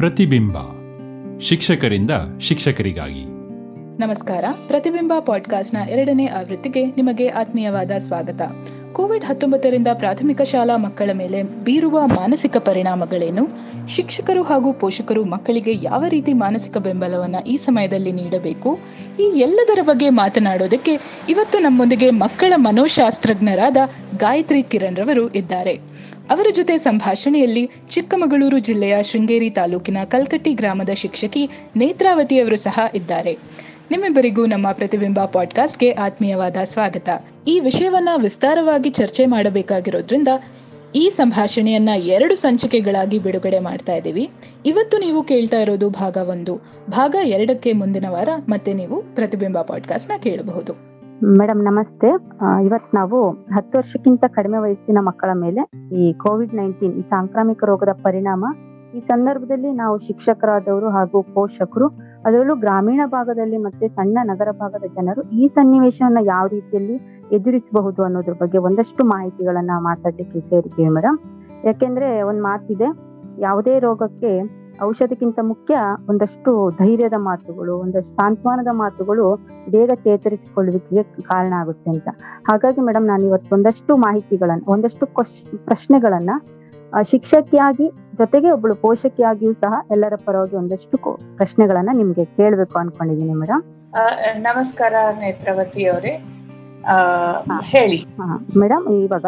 ಪ್ರತಿಬಿಂಬ. ಶಿಕ್ಷಕರಿಂದ ಶಿಕ್ಷಕರಿಗಾಗಿ. ನಮಸ್ಕಾರ. ಪ್ರತಿಬಿಂಬ ಪಾಡ್ಕಾಸ್ಟ್ನ ಎರಡನೇ ಆವೃತ್ತಿಗೆ ನಿಮಗೆ ಆತ್ಮೀಯವಾದ ಸ್ವಾಗತ. ಕೋವಿಡ್ ಹತ್ತೊಂಬತ್ತರಿಂದ ಪ್ರಾಥಮಿಕ ಶಾಲಾ ಮಕ್ಕಳ ಮೇಲೆ ಬೀರುವ ಮಾನಸಿಕ ಪರಿಣಾಮಗಳೇನು? ಶಿಕ್ಷಕರು ಹಾಗೂ ಪೋಷಕರು ಮಕ್ಕಳಿಗೆ ಯಾವ ರೀತಿ ಮಾನಸಿಕ ಬೆಂಬಲವನ್ನು ಈ ಸಮಯದಲ್ಲಿ ನೀಡಬೇಕು? ಈ ಎಲ್ಲದರ ಬಗ್ಗೆ ಮಾತನಾಡೋದಕ್ಕೆ ಇವತ್ತು ನಮ್ಮೊಂದಿಗೆ ಮಕ್ಕಳ ಮನೋಶಾಸ್ತ್ರಜ್ಞರಾದ ಗಾಯತ್ರಿ ಕಿರಣ್ ರವರು ಇದ್ದಾರೆ. ಅವರ ಜೊತೆ ಸಂಭಾಷಣೆಯಲ್ಲಿ ಚಿಕ್ಕಮಗಳೂರು ಜಿಲ್ಲೆಯ ಶೃಂಗೇರಿ ತಾಲೂಕಿನ ಕಲ್ಕಟ್ಟಿ ಗ್ರಾಮದ ಶಿಕ್ಷಕಿ ನೇತ್ರಾವತಿಯವರು ಸಹ ಇದ್ದಾರೆ. ನಿಮ್ಮಿಬ್ಬರಿಗೂ ನಮ್ಮ ಪ್ರತಿಬಿಂಬ ಪಾಡ್ಕಾಸ್ಟ್ಗೆ ಆತ್ಮೀಯವಾದ ಸ್ವಾಗತ. ಈ ವಿಷಯವನ್ನ ವಿಸ್ತಾರವಾಗಿ ಚರ್ಚೆ ಮಾಡಬೇಕಾಗಿರೋದ್ರಿಂದ ಈ ಸಂಭಾಷಣೆಯನ್ನ ಎರಡು ಸಂಚಿಕೆಗಳಾಗಿ ಬಿಡುಗಡೆ ಮಾಡ್ತಾ ಇದ್ದೀವಿ. ಇವತ್ತು ನೀವು ಕೇಳ್ತಾ ಇರೋದು ಭಾಗ ಒಂದು. ಭಾಗ ಎರಡಕ್ಕೆ ಮುಂದಿನ ವಾರ ಮತ್ತೆ ನೀವು ಪ್ರತಿಬಿಂಬ ಪಾಡ್ಕಾಸ್ಟ್ನ ಕೇಳಬಹುದು. ಮೇಡಮ್ ನಮಸ್ತೆ. ಇವತ್ ನಾವು ಹತ್ತು ವರ್ಷಕ್ಕಿಂತ ಕಡಿಮೆ ವಯಸ್ಸಿನ ಮಕ್ಕಳ ಮೇಲೆ ಈ ಕೋವಿಡ್ ನೈನ್ಟೀನ್ ಈ ಸಾಂಕ್ರಾಮಿಕ ರೋಗದ ಪರಿಣಾಮ, ಈ ಸಂದರ್ಭದಲ್ಲಿ ನಾವು ಶಿಕ್ಷಕರಾದವರು ಹಾಗೂ ಪೋಷಕರು, ಅದರಲ್ಲೂ ಗ್ರಾಮೀಣ ಭಾಗದಲ್ಲಿ ಮತ್ತೆ ಸಣ್ಣ ನಗರ ಭಾಗದ ಜನರು ಈ ಸನ್ನಿವೇಶವನ್ನ ಯಾವ ರೀತಿಯಲ್ಲಿ ಎದುರಿಸಬಹುದು ಅನ್ನೋದ್ರ ಬಗ್ಗೆ ಒಂದಷ್ಟು ಮಾಹಿತಿಗಳನ್ನ ಮಾತಾಡ್ಲಿಕ್ಕೆ ಸೇರಿದ್ದೀವಿ ಮೇಡಮ್ ಯಾಕೆಂದ್ರೆ ಒಂದ್ ಮಾತಿದೆ, ಯಾವುದೇ ರೋಗಕ್ಕೆ ಔಷಧಿಗಿಂತ ಮುಖ್ಯ ಒಂದಷ್ಟು ಧೈರ್ಯದ ಮಾತುಗಳು ಒಂದಷ್ಟು ಸಾಂತ್ವನದ ಮಾತುಗಳು ಬೇಗ ಚೇತರಿಸಿಕೊಳ್ಳುವಿಕೆಗೆ ಕಾರಣ ಆಗುತ್ತೆ ಅಂತ. ಹಾಗಾಗಿ ಮೇಡಮ್ ನಾನು ಇವತ್ತು ಒಂದಷ್ಟು ಮಾಹಿತಿಗಳನ್ನ ಒಂದಷ್ಟು ಪ್ರಶ್ನೆಗಳನ್ನ ಶಿಕ್ಷಕಿಯಾಗಿ ಜೊತೆಗೆ ಒಬ್ಬಳು ಪೋಷಕಿಯಾಗಿಯೂ ಸಹ ಎಲ್ಲರ ಪರವಾಗಿ ಒಂದಷ್ಟು ಪ್ರಶ್ನೆಗಳನ್ನ ನಿಮ್ಗೆ ಕೇಳ್ಬೇಕು ಅನ್ಕೊಂಡಿದೀನಿ ಮೇಡಮ್ ನಮಸ್ಕಾರ ನೇತ್ರಾವತಿ ಅವರೇ ಹೇಳಿ. ಮೇಡಮ್ ಇವಾಗ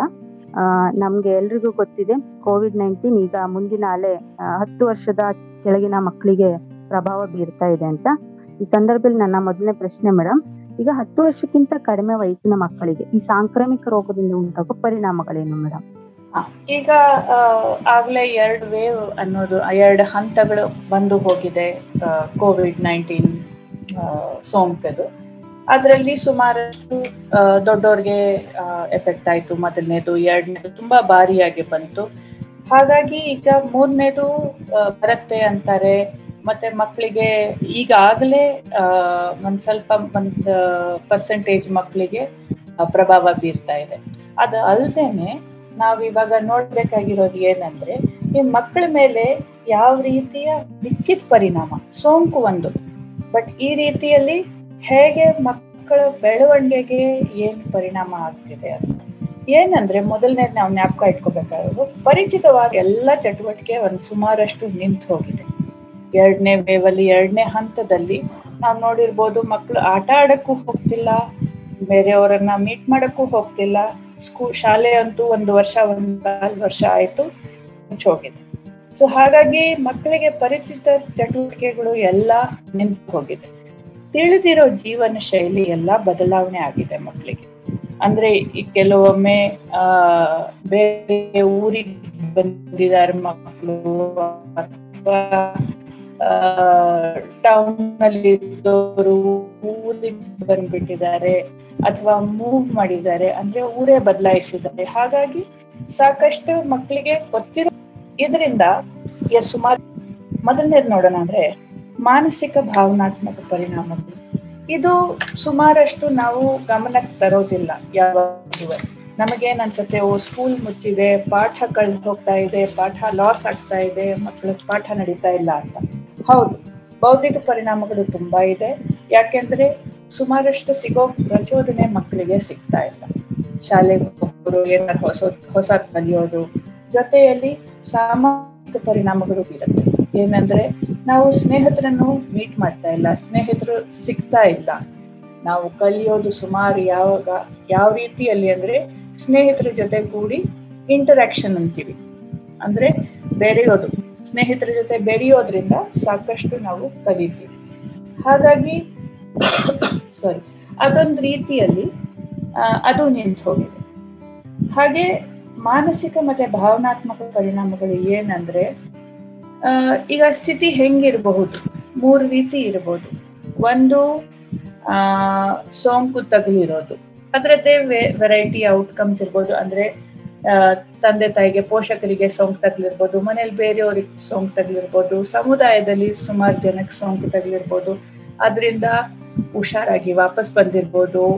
ನಮ್ಗೆ ಎಲ್ರಿಗೂ ಗೊತ್ತಿದೆ ಕೋವಿಡ್ ನೈನ್ಟೀನ್ ಈಗ ಮುಂದಿನ ಅಲೆ ಹತ್ತು ವರ್ಷದ ಕೆಳಗಿನ ಮಕ್ಕಳಿಗೆ ಪ್ರಭಾವ ಬೀರ್ತಾ ಇದೆ ಅಂತ. ಈ ಸಂದರ್ಭದಲ್ಲಿ ನನ್ನ ಮೊದಲನೇ ಪ್ರಶ್ನೆ ಮೇಡಮ್ ಈಗ ಹತ್ತು ವರ್ಷಕ್ಕಿಂತ ಕಡಿಮೆ ವಯಸ್ಸಿನ ಮಕ್ಕಳಿಗೆ ಈ ಸಾಂಕ್ರಾಮಿಕ ರೋಗದಿಂದ ಉಂಟಾಗುವ ಪರಿಣಾಮಗಳೇನು ಮೇಡಮ್ ಈಗ ಆಗ್ಲೇ ಎರಡು ವೇವ್ ಅನ್ನೋದು ಎರಡು ಹಂತಗಳು ಬಂದು ಹೋಗಿದೆ ಕೋವಿಡ್ ನೈನ್ಟೀನ್ ಸೋಂಕದು. ಅದರಲ್ಲಿ ಸುಮಾರಷ್ಟು ದೊಡ್ಡವ್ರಿಗೆ ಎಫೆಕ್ಟ್ ಆಯ್ತು. ಮೊದಲನೇದು, ಎರಡನೇದು ತುಂಬಾ ಭಾರಿಯಾಗಿ ಬಂತು. ಹಾಗಾಗಿ ಈಗ ಮೂರನೇದು ಬರುತ್ತೆ ಅಂತಾರೆ. ಮತ್ತೆ ಮಕ್ಕಳಿಗೆ ಈಗಾಗಲೇ ಒಂದ್ ಸ್ವಲ್ಪ ಒಂದು ಪರ್ಸೆಂಟೇಜ್ ಮಕ್ಕಳಿಗೆ ಪ್ರಭಾವ ಬೀರ್ತಾ ಇದೆ. ಅದು ಅಲ್ಲದೇನೆ ನಾವ್ ಇವಾಗ ನೋಡ್ಬೇಕಾಗಿರೋದು ಏನಂದ್ರೆ, ಈ ಮಕ್ಕಳ ಮೇಲೆ ಯಾವ ರೀತಿಯ ಮಿಕ್ಕಿದ ಪರಿಣಾಮ, ಸೋಂಕು ಒಂದು. ಬಟ್ ಈ ರೀತಿಯಲ್ಲಿ ಹೇಗೆ ಮಕ್ಕಳ ಬೆಳವಣಿಗೆಗೆ ಏನ್ ಪರಿಣಾಮ ಆಗ್ತಿದೆ ಅಂತ. ಏನಂದ್ರೆ ಮೊದಲನೇ ನಾವು ಜ್ಞಾಪಕ ಇಟ್ಕೋಬೇಕಾಗಿರೋದು, ಪರಿಚಿತವಾಗಿ ಎಲ್ಲ ಚಟುವಟಿಕೆ ಒಂದು ಸುಮಾರಷ್ಟು ನಿಂತು ಹೋಗಿದೆ. ಎರಡನೇ ವೇವಲ್ಲಿ ಎರಡನೇ ಹಂತದಲ್ಲಿ ನಾವು ನೋಡಿರ್ಬೋದು ಮಕ್ಕಳು ಆಟ ಆಡಕ್ಕೂ ಹೋಗ್ತಿಲ್ಲ, ಬೇರೆಯವರನ್ನ ಮೀಟ್ ಮಾಡಕ್ಕೂ ಹೋಗ್ತಿಲ್ಲ, ಸ್ಕೂ, ಶಾಲೆ ಅಂತೂ ಒಂದು ವರ್ಷ, ಒಂದು ನಾಲ್ಕು ವರ್ಷ ಆಯ್ತು ಹೋಗಿದೆ. ಸೊ ಹಾಗಾಗಿ ಮಕ್ಕಳಿಗೆ ಪರಿಚಿತ ಚಟುವಟಿಕೆಗಳು ಎಲ್ಲ ನಿಂತು ಹೋಗಿದೆ. ತಿಳಿದಿರೋ ಜೀವನ ಶೈಲಿ ಎಲ್ಲ ಬದಲಾವಣೆ ಆಗಿದೆ ಮಕ್ಕಳಿಗೆ. ಅಂದ್ರೆ ಈ ಕೆಲವೊಮ್ಮೆ, ಆ, ಬೇರೆ ಊರಿಗೆ ಬಂದಿದ್ದಾರೆ ಮಕ್ಕಳು ಅಥವಾ ಟೌನ್ನಲ್ಲಿ ಇದ್ದವರು ಊರಿಗೆ ಬಂದ್ಬಿಟ್ಟಿದ್ದಾರೆ ಅಥವಾ ಮೂವ್ ಮಾಡಿದ್ದಾರೆ ಅಂದ್ರೆ ಊರೇ ಬದಲಾಯಿಸಿದ್ದಾರೆ. ಹಾಗಾಗಿ ಸಾಕಷ್ಟು ಮಕ್ಕಳಿಗೆ ಗೊತ್ತಿರೋ ಇದರಿಂದ ಸುಮಾರು, ಮೊದಲನೇದು ನೋಡೋಣ ಅಂದ್ರೆ ಮಾನಸಿಕ ಭಾವನಾತ್ಮಕ ಪರಿಣಾಮಗಳು. ಇದು ಸುಮಾರಷ್ಟು ನಾವು ಗಮನಕ್ಕೆ ತರೋದಿಲ್ಲ ಯಾವಾಗ ನಮಗೇನ್ ಅನ್ಸುತ್ತೆ, ಓ, ಸ್ಕೂಲ್ ಮುಚ್ಚಿದೆ, ಪಾಠ ಕಳೆದು ಹೋಗ್ತಾ ಇದೆ, ಪಾಠ ಲಾಸ್ ಆಗ್ತಾ ಇದೆ ಮಕ್ಕಳ ಪಾಠ ನಡೀತಾ ಇಲ್ಲ ಅಂತ. ಹೌದು, ಬೌದ್ಧಿಕ ಪರಿಣಾಮಗಳು ತುಂಬಾ ಇದೆ. ಯಾಕೆಂದ್ರೆ ಸುಮಾರಷ್ಟು ಸಿಗೋ ಪ್ರಚೋದನೆ ಮಕ್ಕಳಿಗೆ ಸಿಗ್ತಾ ಇಲ್ಲ. ಶಾಲೆಗೆ ಹೋಗೋರು, ಏನಾದ್ರು ಹೊಸ ಹೊಸ ಕಲಿಯೋದು ಜೊತೆಯಲ್ಲಿ ಸಾಮಾಜಿಕ ಪರಿಣಾಮಗಳು ಬೀರುತ್ತೆ. ಏನಂದ್ರೆ ನಾವು ಸ್ನೇಹಿತರನ್ನು ಮೀಟ್ ಮಾಡ್ತಾ ಇಲ್ಲ. ಸ್ನೇಹಿತರು ಸಿಗ್ತಾ ಇಲ್ಲ. ನಾವು ಕಲಿಯೋದು ಸುಮಾರು ಯಾವಾಗ, ಯಾವ ರೀತಿಯಲ್ಲಿ ಅಂದ್ರೆ ಸ್ನೇಹಿತರ ಜೊತೆ ಕೂಡಿ ಇಂಟರಾಕ್ಷನ್ ಅಂತೀವಿ. ಅಂದ್ರೆ ಬೆರೆಯೋದು. ಸ್ನೇಹಿತರ ಜೊತೆ ಬೆರೆಯೋದ್ರಿಂದ ಸಾಕಷ್ಟು ನಾವು ಕಲಿತೀವಿ. ಹಾಗಾಗಿ ಸಾರಿ ಅದೊಂದು ರೀತಿಯಲ್ಲಿ ಅದು ನಿಂತು ಹೋಗಿದೆ. ಹಾಗೆ ಮಾನಸಿಕ ಮತ್ತೆ ಭಾವನಾತ್ಮಕ ಪರಿಣಾಮಗಳು ಏನಂದ್ರೆ ಈಗ ಸ್ಥಿತಿ ಹೆಂಗಿರಬಹುದು? ಮೂರು ರೀತಿ ಇರಬಹುದು ಒಂದು, ಆ, ಸೋಂಕು ತಗುಲಿರೋದು ಅದರದ್ದೇ ವೆರೈಟಿ ಔಟ್ಕಮ್ಸ್ ಇರ್ಬೋದು. ಅಂದ್ರೆ ತಂದೆ ತಾಯಿಗೆ ಪೋಷಕರಿಗೆ ಸೋಂಕು ತಗಲಿರ್ಬೋದು ಮನೇಲಿ ಬೇರೆಯವ್ರಿಗೆ ಸೋಂಕು ತಗಲಿರ್ಬೋದು ಸಮುದಾಯದಲ್ಲಿ ಸುಮಾರು ಜನಕ್ಕೆ ಸೋಂಕು ತಗಲಿರ್ಬೋದು ಅದರಿಂದ ಹುಷಾರಾಗಿ ವಾಪಸ್ ಬಂದಿರ್ಬೋದು.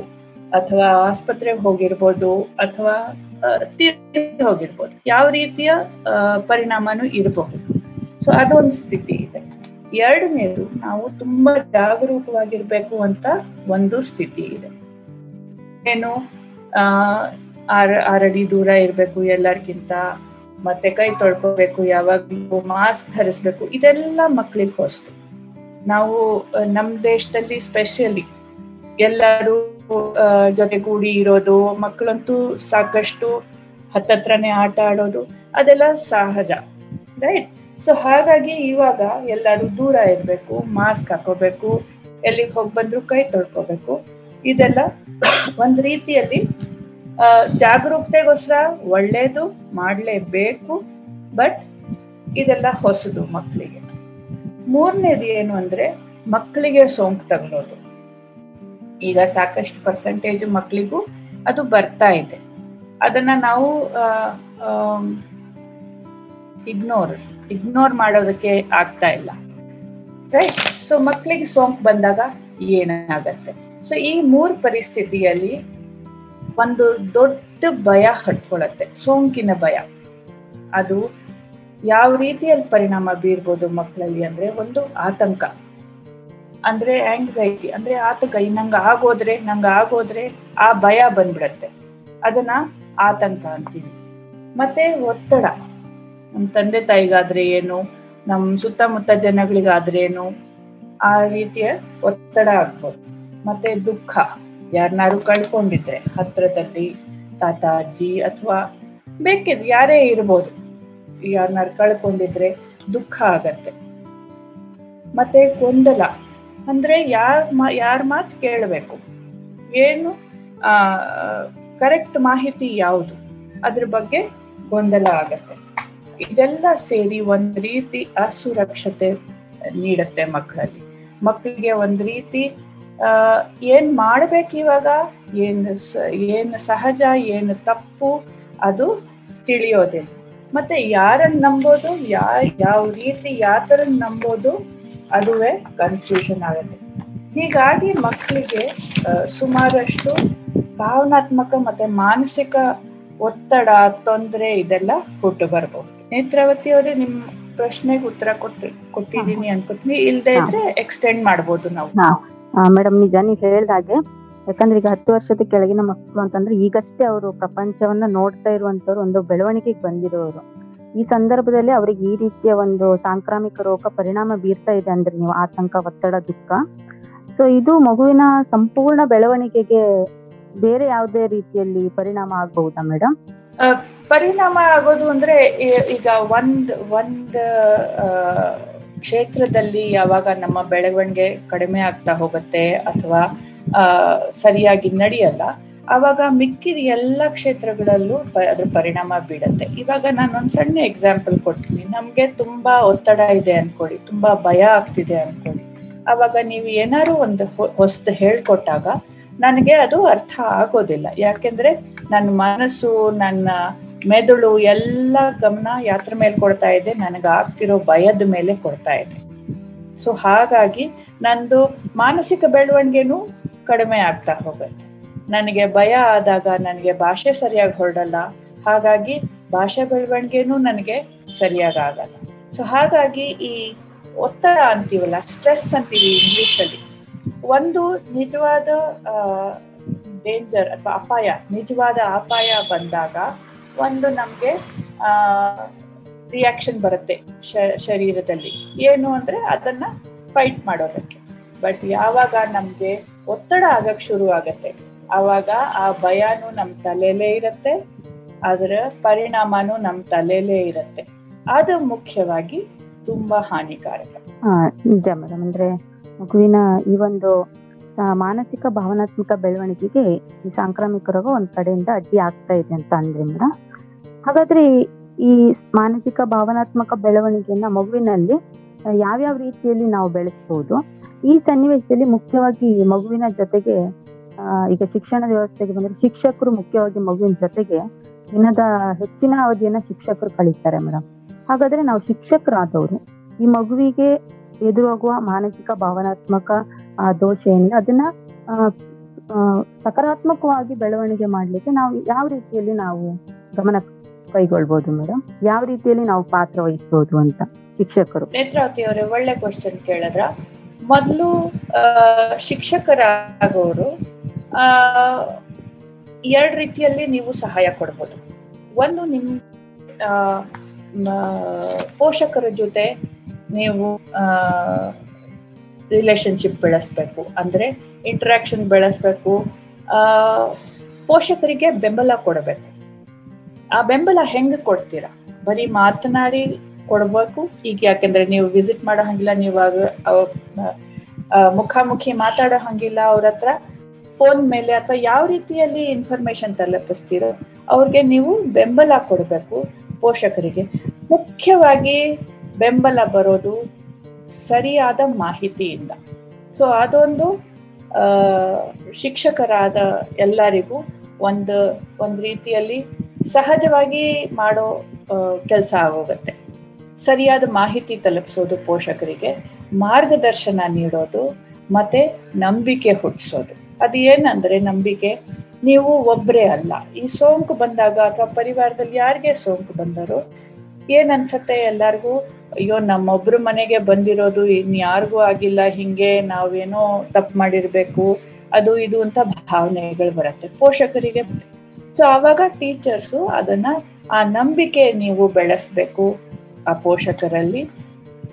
ಅಥವಾ ಆಸ್ಪತ್ರೆಗೆ ಹೋಗಿರ್ಬೋದು. ಅಥವಾ ತೀರ್ ಹೋಗಿರ್ಬೋದು. ಯಾವ ರೀತಿಯ ಪರಿಣಾಮನೂ ಇರಬಹುದು. ಸೊ ಅದೊಂದು ಸ್ಥಿತಿ ಇದೆ. ಎರಡನೇದು ನಾವು ತುಂಬಾ ಜಾಗರೂಕವಾಗಿರ್ಬೇಕು ಅಂತ ಒಂದು ಸ್ಥಿತಿ ಇದೆ. ಏನು? ಆರ್, ಆರಡಿ ದೂರ ಇರಬೇಕು ಎಲ್ಲರಿಗಿಂತ ಮತ್ತೆ ಕೈ ತೊಳ್ಕೋಬೇಕು ಯಾವಾಗಲೂ ಮಾಸ್ಕ್ ಧರಿಸ್ಬೇಕು, ಇದೆಲ್ಲ ಮಕ್ಕಳಿಗೆ ಹೊಸ್ತು. ನಾವು ನಮ್ಮ ದೇಶದಲ್ಲಿ ಸ್ಪೆಷಲಿ ಎಲ್ಲರೂ ಜೊತೆ ಕೂಡಿ ಇರೋದು ಮಕ್ಕಳಂತೂ ಸಾಕಷ್ಟು ಹತ್ತತ್ರನೇ ಆಟ ಆಡೋದು, ಅದೆಲ್ಲ ಸಹಜ, ರೈಟ್? ಸೊ ಹಾಗಾಗಿ ಇವಾಗ ಎಲ್ಲರೂ ದೂರ ಇರಬೇಕು ಮಾಸ್ಕ್ ಹಾಕೋಬೇಕು, ಎಲ್ಲಿಗೆ ಹೋಗಿ ಬಂದ್ರು ಕೈ ತೊಳ್ಕೋಬೇಕು. ಇದೆಲ್ಲ ಒಂದ್ ರೀತಿಯಲ್ಲಿ ಜಾಗರೂಕತೆಗೋಸ್ಕರ ಒಳ್ಳೇದು ಮಾಡಲೇಬೇಕು, ಬಟ್ ಇದೆಲ್ಲ ಹೊಸದು ಮಕ್ಕಳಿಗೆ ಮೂರನೇದು ಏನು ಅಂದ್ರೆ ಮಕ್ಕಳಿಗೆ ಸೋಂಕು ತಗೊಳ್ಳೋದು ಈಗ ಸಾಕಷ್ಟು ಪರ್ಸೆಂಟೇಜ್ ಮಕ್ಕಳಿಗೂ ಅದು ಬರ್ತಾ ಇದೆ. ಅದನ್ನ ನಾವು ಇಗ್ನೋರ್ ಇಗ್ನೋರ್ ಮಾಡೋದಕ್ಕೆ ಆಗ್ತಾ ಇಲ್ಲ. ರೈಟ್ ಸೊ ಮಕ್ಕಳಿಗೆ ಸೋಂಕು ಬಂದಾಗ ಏನಾಗತ್ತೆ? ಸೊ ಈ ಮೂರು ಪರಿಸ್ಥಿತಿಯಲ್ಲಿ ಒಂದು ದೊಡ್ಡ ಭಯ ಹಟ್ಕೊಳತ್ತೆ ಸೋಂಕಿನ ಭಯ. ಅದು ಯಾವ ರೀತಿಯಲ್ಲಿ ಪರಿಣಾಮ ಬೀರ್ಬೋದು ಮಕ್ಕಳಲ್ಲಿ ಅಂದ್ರೆ ಒಂದು ಆತಂಕ. ಅಂದ್ರೆ ಆಂಗ್ಸೈಟಿ ಅಂದ್ರೆ ಆತಂಕ. ನಂಗೆ ಆಗೋದ್ರೆ ನಂಗೆ ಆಗೋದ್ರೆ ಆ ಭಯ ಬಂದ್ಬಿಡತ್ತೆ. ಅದನ್ನ ಆತಂಕ ಅಂತೀವಿ. ಮತ್ತೆ ಒತ್ತಡ. ನಮ್ಮ ತಂದೆ ತಾಯಿಗಾದ್ರೆ ಏನು ನಮ್ಮ ಸುತ್ತಮುತ್ತ ಜನಗಳಿಗಾದ್ರೆ ಏನು ಆ ರೀತಿಯ ಒತ್ತಡ ಆಗ್ಬೋದು. ಮತ್ತೆ ದುಃಖ ಯಾರನ್ನಾರು ಕಳ್ಕೊಂಡಿದ್ರೆ ಹತ್ರದಲ್ಲಿ ತಾತ, ಅಜ್ಜಿ ಅಥವಾ ಬೇಕಿದ್ ಯಾರೇ ಇರ್ಬೋದು ಯಾರನ್ನಾರು ಕಳ್ಕೊಂಡಿದ್ರೆ ದುಃಖ ಆಗತ್ತೆ. ಮತ್ತೆ ಗೊಂದಲ, ಅಂದ್ರೆ ಯಾರ ಮಾ, ಯಾರ ಮಾತು ಕೇಳಬೇಕು, ಏನು ಕರೆಕ್ಟ್ ಮಾಹಿತಿ ಯಾವುದು, ಅದ್ರ ಬಗ್ಗೆ ಗೊಂದಲ ಆಗತ್ತೆ. ಇದೆಲ್ಲ ಸೇರಿ ಒಂದ್ ರೀತಿ ಅಸುರಕ್ಷತೆ ನೀಡುತ್ತೆ ಮಕ್ಕಳಲ್ಲಿ. ಮಕ್ಕಳಿಗೆ ಒಂದ್ ರೀತಿ ಏನು ಏನ್ ಮಾಡ್ಬೇಕು ಇವಾಗ, ಏನ್ ಏನು ಸಹಜ, ಏನು ತಪ್ಪು, ಅದು ತಿಳಿಯೋದೆ. ಮತ್ತೆ ಯಾರನ್ನ ನಂಬೋದು, ಯಾ, ಯಾವ ರೀತಿ ಯಾವ ನಂಬೋದು, ಅದುವೇ ಕನ್ಫ್ಯೂಷನ್ ಆಗುತ್ತೆ. ಹೀಗಾಗಿ ಮಕ್ಕಳಿಗೆ ಸುಮಾರಷ್ಟು ಭಾವನಾತ್ಮಕ ಮತ್ತೆ ಮಾನಸಿಕ ಒತ್ತಡ, ತೊಂದರೆ ಇದೆಲ್ಲ ಹುಟ್ಟು ಬರ್ಬೋದು. ನೇತ್ರಾವತಿ ಅವರೇ ನಿಮ್ ಪ್ರಶ್ನೆಗೆ ಉತ್ತರ ಕೊಟ್ಟು ಕೊಟ್ಟಿದ್ದೀನಿ ಅನ್ಕೋತೀನಿ. ಇಲ್ದೆ ಇದ್ರೆ ಎಕ್ಸ್ಟೆಂಡ್ ಮಾಡ್ಬೋದು ನಾವು. ಮೇಡಮ್ ನಿಜ ನೀವ್ ಹೇಳ್ದಾಗೆ ಯಾಕಂದ್ರೆ ಈಗ ಹತ್ತು ವರ್ಷದ ಕೆಳಗಿನ ಮಕ್ಕಳು ಅಂತಂದ್ರೆ ಈಗಷ್ಟೇ ಅವರು ಪ್ರಪಂಚವನ್ನ ನೋಡ್ತಾ ಇರುವಂತವ್ರು ಒಂದು ಬೆಳವಣಿಗೆಗೆ ಬಂದಿರೋರು. ಈ ಸಂದರ್ಭದಲ್ಲಿ ಅವ್ರಿಗೆ ಈ ರೀತಿಯ ಒಂದು ಸಾಂಕ್ರಾಮಿಕ ರೋಗ ಪರಿಣಾಮ ಬೀರ್ತಾ ಇದೆ ಅಂದ್ರೆ ನೀವು ಆತಂಕ ಒತ್ತಡ ದುಃಖ. ಸೊ ಇದು ಮಗುವಿನ ಸಂಪೂರ್ಣ ಬೆಳವಣಿಗೆಗೆ ಬೇರೆ ಯಾವುದೇ ರೀತಿಯಲ್ಲಿ ಪರಿಣಾಮ ಆಗಬಹುದಾ ಮೇಡಮ್? ಪರಿಣಾಮ ಆಗೋದು ಅಂದ್ರೆ ಈಗ ಒಂದ್ ಒಂದ್ ಕ್ಷೇತ್ರದಲ್ಲಿ ಯಾವಾಗ ನಮ್ಮ ಬೆಳವಣಿಗೆ ಕಡಿಮೆ ಆಗ್ತಾ ಹೋಗುತ್ತೆ ಅಥವಾ ಸರಿಯಾಗಿ ನಡೆಯಲ್ಲ ಆವಾಗ ಮಿಕ್ಕಿದ ಎಲ್ಲ ಕ್ಷೇತ್ರಗಳಲ್ಲೂ ಅದ್ರ ಪರಿಣಾಮ ಬೀಳುತ್ತೆ. ಇವಾಗ ನಾನು ಒಂದ್ ಸಣ್ಣ ಎಕ್ಸಾಂಪಲ್ ಕೊಡ್ತೀನಿ. ನಮ್ಗೆ ತುಂಬಾ ಒತ್ತಡ ಇದೆ ಅನ್ಕೊಳ್ಳಿ. ತುಂಬಾ ಭಯ ಆಗ್ತಿದೆ ಅನ್ಕೊಳ್ಳಿ. ಅವಾಗ ನೀವು ಏನಾದ್ರು ಒಂದು ಹೊಸ್ದು ಹೇಳ್ಕೊಟ್ಟಾಗ ನನಗೆ ಅದು ಅರ್ಥ ಆಗೋದಿಲ್ಲ. ಯಾಕೆಂದ್ರೆ ನನ್ನ ಮನಸ್ಸು, ನನ್ನ ಮೆದುಳು ಎಲ್ಲ ಗಮನ ಯಾತ್ರ ಮೇಲೆ ಕೊಡ್ತಾ ಇದೆ, ನನಗೆ ಆಗ್ತಿರೋ ಭಯದ ಮೇಲೆ ಕೊಡ್ತಾ ಇದೆ. ಸೊ ಹಾಗಾಗಿ ನಂದು ಮಾನಸಿಕ ಬೆಳವಣಿಗೆನೂ ಕಡಿಮೆ ಆಗ್ತಾ ಹೋಗುತ್ತೆ. ನನಗೆ ಭಯ ಆದಾಗ ನನಗೆ ಭಾಷೆ ಸರಿಯಾಗಿ ಹೊರಡಲ್ಲ. ಹಾಗಾಗಿ ಭಾಷೆ ಬೆಳವಣಿಗೆನೂ ನನಗೆ ಸರಿಯಾಗಿ ಆಗಲ್ಲ. ಸೊ ಹಾಗಾಗಿ ಈ ಒತ್ತಡ ಅಂತೀವಲ್ಲ, ಸ್ಟ್ರೆಸ್ ಅಂತೀವಿ ಇಂಗ್ಲಿಷಲ್ಲಿ ಒಂದು ನಿಜವಾದ ಡೇಂಜರ್ ಅಥವಾ ಅಪಾಯ, ನಿಜವಾದ ಅಪಾಯ ಬಂದಾಗ ಒಂದು ನಮಗೆ ರಿಯಾಕ್ಷನ್ ಬರುತ್ತೆ ಶರೀರದಲ್ಲಿ. ಏನು ಅಂದ್ರೆ ಅದನ್ನ ಫೈಟ್ ಮಾಡೋದಕ್ಕೆ. ಬಟ್ ಯಾವಾಗ ನಮ್ಗೆ ಒತ್ತಡ ಆಗಕ್ ಶುರು ಆಗತ್ತೆ ಆವಾಗ ಆ ಭಯನೂ ನಮ್ ತಲೆಯಲ್ಲೇ ಇರತ್ತೆ, ಅದರ ಪರಿಣಾಮನೂ ನಮ್ ತಲೆಯಲ್ಲೇ ಇರತ್ತೆ. ಅದು ಮುಖ್ಯವಾಗಿ ತುಂಬಾ ಹಾನಿಕಾರಕ. ನಿಜ ಮೇಡಮ್ ಅಂದ್ರೆ ಮಗುವಿನ ಈ ಒಂದು ಮಾನಸಿಕ ಭಾವನಾತ್ಮಕ ಬೆಳವಣಿಗೆಗೆ ಈ ಸಾಂಕ್ರಾಮಿಕ ರೋಗ ಒಂದ್ ಕಡೆಯಿಂದ ಅಡ್ಡಿ ಆಗ್ತಾ ಇದೆ ಅಂತ ಅಂದ್ರಿ ಹಾಗಾದ್ರೆ ಈ- ಮಾನಸಿಕ ಭಾವನಾತ್ಮಕ ಬೆಳವಣಿಗೆಯನ್ನ ಮಗುವಿನಲ್ಲಿ ಯಾವ್ಯಾವ ರೀತಿಯಲ್ಲಿ ನಾವು ಬೆಳೆಸಬಹುದು ಈ ಸನ್ನಿವೇಶದಲ್ಲಿ ಮುಖ್ಯವಾಗಿ ಮಗುವಿನ ಜೊತೆಗೆ ಈಗ ಶಿಕ್ಷಣ ವ್ಯವಸ್ಥೆಗೆ ಬಂದ್ರೆ ಶಿಕ್ಷಕರು ಮುಖ್ಯವಾಗಿ ಮಗುವಿನ ಜೊತೆಗೆ ದಿನದ ಹೆಚ್ಚಿನ ಅವಧಿಯನ್ನ ಶಿಕ್ಷಕರು ಕಳೀತಾರೆ ಮೇಡಮ್ ಹಾಗಾದ್ರೆ ನಾವು ಶಿಕ್ಷಕರಾದವರು ಈ ಮಗುವಿಗೆ ಎದುರಾಗುವ ಮಾನಸಿಕ, ಭಾವನಾತ್ಮಕ ದೋಷ ಏನಿದೆ ಅದನ್ನ ಸಕಾರಾತ್ಮಕವಾಗಿ ಬೆಳವಣಿಗೆ ಮಾಡ್ಲಿಕ್ಕೆ ನಾವು ಯಾವ ರೀತಿಯಲ್ಲಿ ನಾವು ಗಮನ ಕೈಗೊಳ್ಬಹುದು ಮೇಡಮ್ ಯಾವ ರೀತಿಯಲ್ಲಿ ನಾವು ಪಾತ್ರ ವಹಿಸಬಹುದು ಅಂತ ಶಿಕ್ಷಕರು? ನೇತ್ರಾವತಿ ಅವರೇ ಒಳ್ಳೆ ಕ್ವಶನ್ ಕೇಳಿದ್ರ. ಮೊದಲು ಶಿಕ್ಷಕರಾಗೋರು, ಆ, ಎರಡ್ ರೀತಿಯಲ್ಲಿ ನೀವು ಸಹಾಯ ಕೊಡ್ಬೋದು. ಒಂದು ನಿಮ್ ಪೋಷಕರ ಜೊತೆ ನೀವು ರಿಲೇಶನ್ಶಿಪ್ ಬೆಳೆಸ್ಬೇಕು. ಅಂದ್ರೆ ಇಂಟ್ರಾಕ್ಷನ್ ಬೆಳೆಸ್ಬೇಕು. ಪೋಷಕರಿಗೆ ಬೆಂಬಲ ಕೊಡಬೇಕು. ಆ ಬೆಂಬಲ ಹೆಂಗೆ ಕೊಡ್ತೀರಾ? ಬರೀ ಮಾತನಾಡಿ ಕೊಡಬೇಕು. ಈಗ ಯಾಕೆಂದ್ರೆ ನೀವು ವಿಸಿಟ್ ಮಾಡೋ ಹಂಗಿಲ್ಲ, ನೀವು ಮುಖಾಮುಖಿ ಮಾತಾಡೋ ಹಂಗಿಲ್ಲ ಅವ್ರ ಹತ್ರ. ಫೋನ್ ಮೇಲೆ ಅಥವಾ ಯಾವ ರೀತಿಯಲ್ಲಿ ಇನ್ಫಾರ್ಮೇಶನ್ ತಲುಪಿಸ್ತೀರೋ ಅವ್ರಿಗೆ ನೀವು ಬೆಂಬಲ ಕೊಡಬೇಕು ಪೋಷಕರಿಗೆ. ಮುಖ್ಯವಾಗಿ ಬೆಂಬಲ ಬರೋದು ಸರಿಯಾದ ಮಾಹಿತಿಯಿಂದ. ಸೊ ಅದೊಂದು ಶಿಕ್ಷಕರಾದ ಎಲ್ಲರಿಗೂ ಒಂದು ಒಂದು ರೀತಿಯಲ್ಲಿ ಸಹಜವಾಗಿ ಮಾಡೋ ಕೆಲಸ ಆಗೋಗುತ್ತೆ. ಸರಿಯಾದ ಮಾಹಿತಿ ತಲುಪಿಸೋದು ಪೋಷಕರಿಗೆ, ಮಾರ್ಗದರ್ಶನ ನೀಡೋದು ಮತ್ತೆ ನಂಬಿಕೆ ಹುಟ್ಟಿಸೋದು. ಅದು ಏನಂದ್ರೆ, ನಂಬಿಕೆ, ನೀವು ಒಬ್ಬರೇ ಅಲ್ಲ. ಈ ಸೋಂಕು ಬಂದಾಗ ಅಥವಾ ಪರಿವಾರದಲ್ಲಿ ಯಾರಿಗೆ ಸೋಂಕು ಬಂದರು ಏನ್ ಅನ್ಸತ್ತೆ ಎಲ್ಲಾರ್ಗೂ? ಅಯ್ಯೋ, ನಮ್ಮೊಬ್ರು ಮನೆಗೆ ಬಂದಿರೋದು ಇನ್ಯಾರಿಗೂ ಆಗಿಲ್ಲ, ಹಿಂಗೆ ನಾವೇನೋ ತಪ್ಪು ಮಾಡಿರ್ಬೇಕು, ಅದು ಇದು ಅಂತ ಭಾವನೆಗಳು ಬರುತ್ತೆ, ಪೋಷಕರಿಗೆ ಸೊ ಆವಾಗ ಟೀಚರ್ಸು ಅದನ್ನ ಆ ನಂಬಿಕೆ ನೀವು ಬೆಳೆಸ್ಬೇಕು ಆ ಪೋಷಕರಲ್ಲಿ.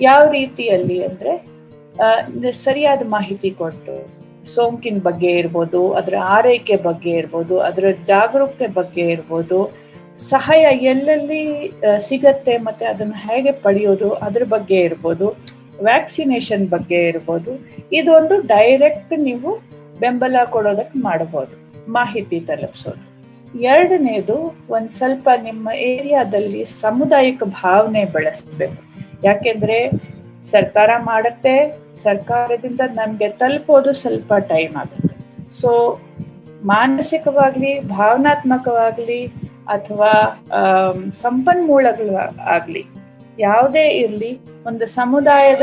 ಯಾವ ರೀತಿಯಲ್ಲಿ ಅಂದ್ರೆ ಸರಿಯಾದ ಮಾಹಿತಿ ಕೊಟ್ಟು, ಸೋಂಕಿನ ಬಗ್ಗೆ ಇರ್ಬೋದು, ಅದರ ಆರೈಕೆ ಬಗ್ಗೆ ಇರ್ಬೋದು, ಅದರ ಜಾಗರೂಕತೆ ಬಗ್ಗೆ ಇರ್ಬೋದು ಸಹಾಯ ಎಲ್ಲೆಲ್ಲಿ ಸಿಗತ್ತೆ ಮತ್ತೆ ಅದನ್ನು ಹೇಗೆ ಪಡೆಯೋದು, ಅದ್ರ ಬಗ್ಗೆ ಇರ್ಬೋದು, ವ್ಯಾಕ್ಸಿನೇಷನ್ ಬಗ್ಗೆ ಇರ್ಬೋದು, ಇದೊಂದು ಡೈರೆಕ್ಟ್ ನೀವು ಬೆಂಬಲ ಕೊಡೋದಕ್ಕೆ ಮಾಡಬಹುದು ಮಾಹಿತಿ ತಲುಪಿಸೋದು. ಎರಡನೇದು, ಒಂದ್ ಸ್ವಲ್ಪ ನಿಮ್ಮ ಏರಿಯಾದಲ್ಲಿ ಸಮುದಾಯಿಕ ಭಾವನೆ ಬೆಳೆಸ್ಬೇಕು. ಯಾಕೆಂದ್ರೆ ಸರ್ಕಾರ ಮಾಡುತ್ತೆ, ಸರ್ಕಾರದಿಂದ ನಮ್ಗೆ ತಲುಪೋದು ಸ್ವಲ್ಪ ಟೈಮ್ ಆಗುತ್ತೆ. ಸೊ ಮಾನಸಿಕವಾಗ್ಲಿ, ಭಾವನಾತ್ಮಕವಾಗ್ಲಿ ಅಥವಾ ಸಂಪನ್ಮೂಲಗಳು ಆಗಲಿ, ಯಾವುದೇ ಇರಲಿ, ಒಂದು ಸಮುದಾಯದ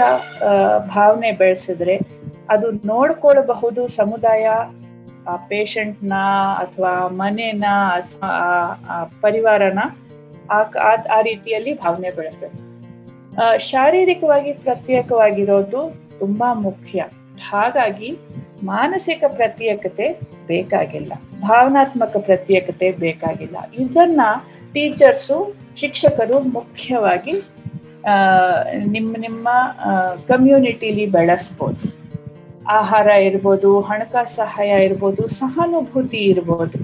ಭಾವನೆ ಬೆಳೆಸಿದ್ರೆ ಅದು ನೋಡ್ಕೊಳ್ಬಹುದು ಸಮುದಾಯ, ಆ ಪೇಷಂಟ್ನ ಅಥವಾ ಮನೆನ ಪರಿವಾರನ, ಆ, ಆ- ರೀತಿಯಲ್ಲಿ ಭಾವನೆ ಬೆಳೆಸ್ಬೇಕು. ಶಾರೀರಿಕವಾಗಿ ಪ್ರತ್ಯೇಕವಾಗಿರೋದು ತುಂಬಾ ಮುಖ್ಯ. ಹಾಗಾಗಿ ಮಾನಸಿಕ ಪ್ರತ್ಯೇಕತೆ ಬೇಕಾಗಿಲ್ಲ, ಭಾವನಾತ್ಮಕ ಪ್ರತ್ಯೇಕತೆ ಬೇಕಾಗಿಲ್ಲ. ಇದನ್ನ ಟೀಚರ್ಸು, ಶಿಕ್ಷಕರು ಮುಖ್ಯವಾಗಿ ನಿಮ್ಮ ನಿಮ್ಮ ಕಮ್ಯುನಿಟಿಲಿ ಬೆಳೆಸ್ಬೋದು. ಆಹಾರ ಇರ್ಬೋದು, ಹಣಕಾಸು ಸಹಾಯ ಇರ್ಬೋದು, ಸಹಾನುಭೂತಿ ಇರ್ಬೋದು.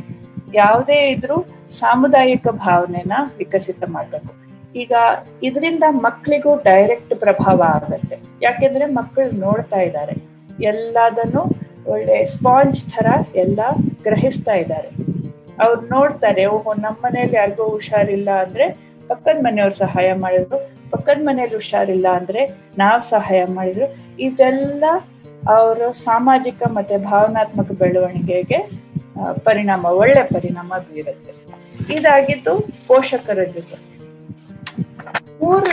ಯಾವುದೇ ಇದ್ರೂ ಸಾಮುದಾಯಿಕ ಭಾವನೆನ ವಿಕಸಿತ ಮಾಡಬೇಕು. ಈಗ ಇದರಿಂದ ಮಕ್ಕಳಿಗೂ ಡೈರೆಕ್ಟ್ ಪ್ರಭಾವ ಆಗುತ್ತೆ. ಯಾಕೆಂದ್ರೆ ಮಕ್ಕಳು ನೋಡ್ತಾ ಇದ್ದಾರೆ. ಎಲ್ಲದನ್ನು ಒಳ್ಳೆ ಸ್ಪಾಂಜ್ ತರ ಎಲ್ಲ ಗ್ರಹಿಸ್ತಾ ಇದ್ದಾರೆ. ಅವ್ರು ನೋಡ್ತಾರೆ, ಓಹೋ ನಮ್ಮ ಮನೇಲಿ ಯಾರಿಗೋ ಹುಷಾರಿಲ್ಲ ಅಂದ್ರೆ ಪಕ್ಕದ ಮನೆಯವ್ರು ಸಹಾಯ ಮಾಡಿದ್ರು, ಪಕ್ಕದ ಮನೇಲಿ ಹುಷಾರಿಲ್ಲ ಅಂದ್ರೆ ನಾವ್ ಸಹಾಯ ಮಾಡಿದ್ರು. ಇದೆಲ್ಲ ಅವರ ಸಾಮಾಜಿಕ ಮತ್ತೆ ಭಾವನಾತ್ಮಕ ಬೆಳವಣಿಗೆಗೆ ಪರಿಣಾಮ, ಒಳ್ಳೆ ಪರಿಣಾಮ ಬೀರುತ್ತೆ. ಇದಾಗಿದ್ದು ಪೋಷಕರ ಜೊತೆ. ಮೂರು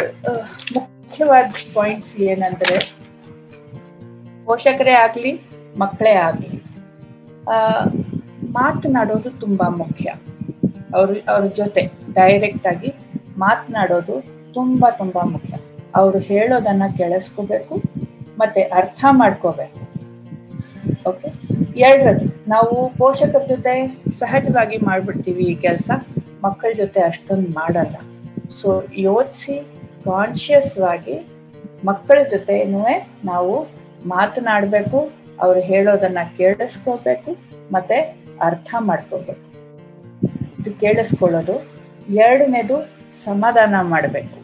ಮುಖ್ಯವಾದ ಪಾಯಿಂಟ್ಸ್ ಏನಂದ್ರೆ ಪೋಷಕರೇ ಆಗ್ಲಿ ಮಕ್ಕಳೇ ಆಗಲಿ. ಮಾತನಾಡೋದು ತುಂಬ ಮುಖ್ಯ. ಅವ್ರ ಅವ್ರ ಜೊತೆ ಡೈರೆಕ್ಟ್ ಆಗಿ ಮಾತನಾಡೋದು ತುಂಬ ತುಂಬ ಮುಖ್ಯ. ಅವರು ಹೇಳೋದನ್ನ ಕೇಳಿಸ್ಕೋಬೇಕು, ಮತ್ತೆ ಅರ್ಥ ಮಾಡ್ಕೋಬೇಕು. ಓಕೆ ಎರಡರದ್ದು, ನಾವು ಪೋಷಕರ ಜೊತೆ ಸಹಜವಾಗಿ ಮಾಡ್ಬಿಡ್ತೀವಿ ಈ ಕೆಲಸ. ಮಕ್ಕಳ ಜೊತೆ ಅಷ್ಟೊಂದು ಮಾಡಲ್ಲ. ಸೊ ಯೋಚಿಸಿ ಕಾನ್ಶಿಯಸ್ ಆಗಿ ಮಕ್ಕಳ ಜೊತೆನೂ ನಾವು ಮಾತನಾಡಬೇಕು ಅವ್ರು ಹೇಳೋದನ್ನ ಕೇಳಿಸ್ಕೋಬೇಕು ಮತ್ತೆ ಅರ್ಥ ಮಾಡ್ಕೋಬೇಕು ಇದು ಕೇಳಿಸ್ಕೊಳ್ಳೋದು. ಎರಡನೇದು ಸಮಾಧಾನ ಮಾಡಬೇಕು.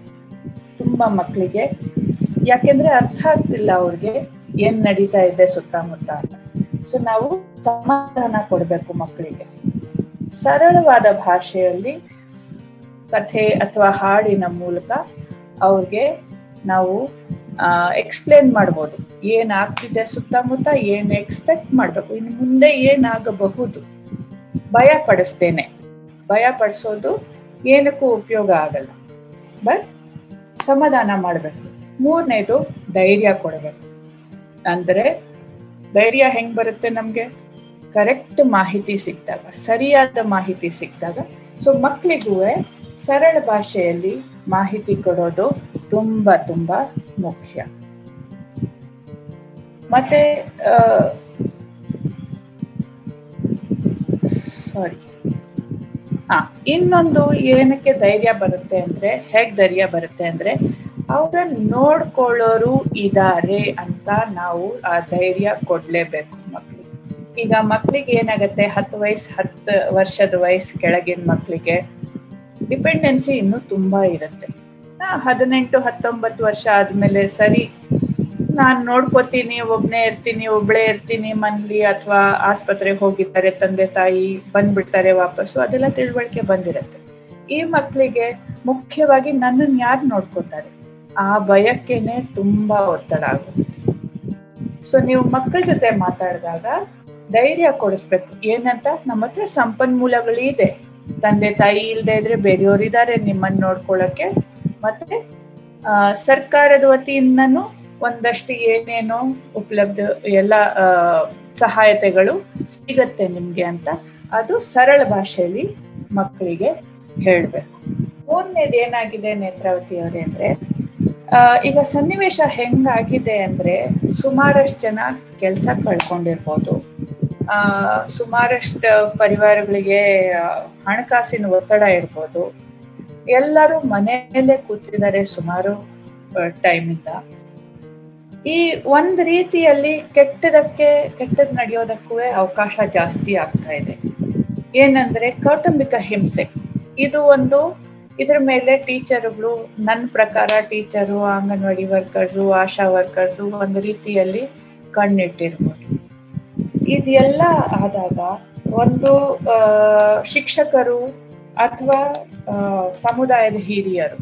ತುಂಬಾ ಮಕ್ಕಳಿಗೆ ಯಾಕೆಂದ್ರೆ ಅರ್ಥ ಆಗ್ತಿಲ್ಲ ಅವ್ರಿಗೆ ಏನ್ ನಡೀತಾ ಇದೆ ಸುತ್ತಮುತ್ತ ಅಂತ. ಸೊ ನಾವು ಸಮಾಧಾನ ಕೊಡಬೇಕು ಮಕ್ಕಳಿಗೆ ಸರಳವಾದ ಭಾಷೆಯಲ್ಲಿ ಕಥೆ ಅಥವಾ ಹಾಡಿನ ಮೂಲಕ ಅವ್ರಿಗೆ ನಾವು ಎಕ್ಸ್ಪ್ಲೇನ್ ಮಾಡ್ಬೋದು. ಏನ್ ಆಗ್ತಿದೆ ಸುತ್ತಮುತ್ತ, ಏನ್ ಎಕ್ಸ್ಪೆಕ್ಟ್ ಮಾಡ್ಬೇಕು. ಇನ್ನು ಮುಂದೆ ಏನಾಗಬಹುದು? ಭಯ ಪಡಿಸ್ತೇನೆ. ಭಯ ಪಡಿಸೋದು ಏನಕ್ಕೂ ಉಪಯೋಗ ಆಗಲ್ಲ. ಬಟ್ ಸಮಾಧಾನ ಮಾಡಬೇಕು. ಮೂರನೇದು ಧೈರ್ಯ ಕೊಡಬೇಕು. ಅಂದರೆ ಧೈರ್ಯ ಹೆಂಗ್ ಬರುತ್ತೆ ನಮಗೆ? ಕರೆಕ್ಟ್ ಮಾಹಿತಿ ಸಿಕ್ಕಿದಾಗ, ಸರಿಯಾದ ಮಾಹಿತಿ ಸಿಕ್ಕಿದಾಗ. ಸೊ ಮಕ್ಕಳಿಗೂ ಸರಳ ಭಾಷೆಯಲ್ಲಿ ಮಾಹಿತಿ ಕೊಡೋದು ತುಂಬ ತುಂಬ ಮುಖ್ಯ. ಮತ್ತೆ ಸಾರಿ ಹಾ ಇನ್ನೊಂದು ಏನಕ್ಕೆ ಧೈರ್ಯ ಬರುತ್ತೆ ಅಂದ್ರೆ, ಹೇಗ್ ಧೈರ್ಯ ಬರುತ್ತೆ ಅಂದ್ರೆ ಅವ್ರನ್ನ ನೋಡ್ಕೊಳ್ಳೋರು ಇದ್ದಾರೆ ಅಂತ ನಾವು ಆ ಧೈರ್ಯ ಕೊಡ್ಲೇಬೇಕು ಮಕ್ಳಿಗೆ. ಈಗ ಮಕ್ಳಿಗೆ ಏನಾಗತ್ತೆ? ಹತ್ತು ವಯಸ್ಸು, ಹತ್ತು ವರ್ಷದ ವಯಸ್ಸು ಕೆಳಗಿನ ಮಕ್ಳಿಗೆ ಡಿಪೆಂಡೆನ್ಸಿ ಇನ್ನೂ ತುಂಬಾ ಇರುತ್ತೆ. ಹದಿನೆಂಟು, ಹತ್ತೊಂಬತ್ತು ವರ್ಷ ಆದಮೇಲೆ ಸರಿ, ನಾನು ನೋಡ್ಕೋತೀನಿ, ಒಬ್ನೇ ಇರ್ತೀನಿ, ಒಬ್ಳೆ ಇರ್ತೀನಿ ಮನ್ಲಿ ಅಥವಾ ಆಸ್ಪತ್ರೆಗೆ ಹೋಗಿದ್ದಾರೆ, ತಂದೆ, ತಾಯಿ ಬಂದ್ಬಿಡ್ತಾರೆ ವಾಪಸ್ಸು, ಅದೆಲ್ಲ ತಿಳುವಳಿಕೆ ಬಂದಿರತ್ತೆ. ಈ ಮಕ್ಕಳಿಗೆ ಮುಖ್ಯವಾಗಿ ನನ್ನನ್ನು ಯಾರು ನೋಡ್ಕೋತಾರೆ? ಆ ಭಯಕ್ಕೇನೆ ತುಂಬಾ ಒತ್ತಡ ಆಗುತ್ತೆ. ಸೊ ನೀವು ಮಕ್ಕಳ ಜೊತೆ ಮಾತಾಡಿದಾಗ ಧೈರ್ಯ ಕೊಡಿಸ್ಬೇಕು. ಏನಂತ? ನಮ್ಮ ಹತ್ರ ಸಂಪನ್ಮೂಲಗಳಿದೆ. ತಂದೆ ತಾಯಿ ಇಲ್ಲದೆ ಇದ್ರೆ ಬೇರೆಯವರಿದ್ದಾರೆ ನಿಮ್ಮನ್ನ ನೋಡ್ಕೊಳ್ಳಕ್ಕೆ ಮತ್ತೆ ಸರ್ಕಾರದ ವತಿಯಿಂದನು ಒಂದಷ್ಟು ಏನೇನೋ ಉಪಲಬ್ಧ, ಎಲ್ಲ ಸಹಾಯತೆಗಳು ಸಿಗತ್ತೆ ನಿಮ್ಗೆ ಅಂತ. ಅದು ಸರಳ ಭಾಷೆಯಲ್ಲಿ ಮಕ್ಕಳಿಗೆ ಹೇಳ್ಬೇಕು. ಮೂರನೇದು ಏನಾಗಿದೆ ನೇತ್ರಾವತಿ ಅವರೇ ಅಂದ್ರೆ ಈಗ ಸನ್ನಿವೇಶ ಹೆಂಗಾಗಿದೆ ಅಂದ್ರೆ ಸುಮಾರಷ್ಟು ಜನ ಕೆಲಸ ಕಳ್ಕೊಂಡಿರ್ಬೋದು. ಸುಮಾರಷ್ಟು ಪರಿವಾರಗಳಿಗೆ ಹಣಕಾಸಿನ ಒತ್ತಡ ಇರ್ಬೋದು. ಎಲ್ಲರೂ ಮನೆಯಲ್ಲೇ ಕೂತಿದ್ದಾರೆ ಸುಮಾರು ಟೈಮಿಂದ. ಈ ಒಂದ್ ರೀತಿಯಲ್ಲಿ ಕೆಟ್ಟದಕ್ಕೆ, ಕೆಟ್ಟದ್ ನಡೆಯೋದಕ್ಕೂ ಅವಕಾಶ ಜಾಸ್ತಿ ಆಗ್ತಾ ಇದೆ. ಏನಂದ್ರೆ ಕೌಟುಂಬಿಕ ಹಿಂಸೆ. ಇದು ಒಂದು, ಇದ್ರ ಮೇಲೆ ಟೀಚರ್ಗಳು ನನ್ನ ಪ್ರಕಾರ teacher, anganwadi workers, ASHA workers ಒಂದು ರೀತಿಯಲ್ಲಿ ಕಣ್ಣಿಟ್ಟಿರ್ಬೋದು. ಇದೆಲ್ಲ ಆದಾಗ ಒಂದು ಶಿಕ್ಷಕರು ಅಥವಾ ಸಮುದಾಯದ ಹಿರಿಯರು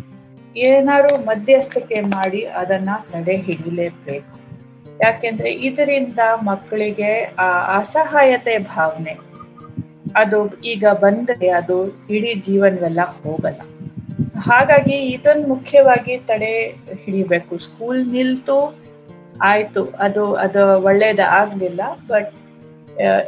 ಏನಾದ್ರು ಮಧ್ಯಸ್ಥಿಕೆ ಮಾಡಿ ಅದನ್ನ ತಡೆ ಹಿಡಿಲೇಬೇಕು ಯಾಕೆಂದ್ರೆ ಇದರಿಂದ ಮಕ್ಕಳಿಗೆ ಆ ಅಸಹಾಯತೆ ಭಾವನೆ ಅದು ಈಗ ಬಂದರೆ ಅದು ಇಡೀ ಜೀವನವೆಲ್ಲ ಹೋಗಲ್ಲ. ಹಾಗಾಗಿ ಇದನ್ನ ಮುಖ್ಯವಾಗಿ ತಡೆ ಹಿಡಿಬೇಕು ಸ್ಕೂಲ್ ನಿಲ್ತು, ಆಯ್ತು, ಅದು ಅದು ಒಳ್ಳೇದ ಆಗ್ಲಿಲ್ಲ ಬಟ್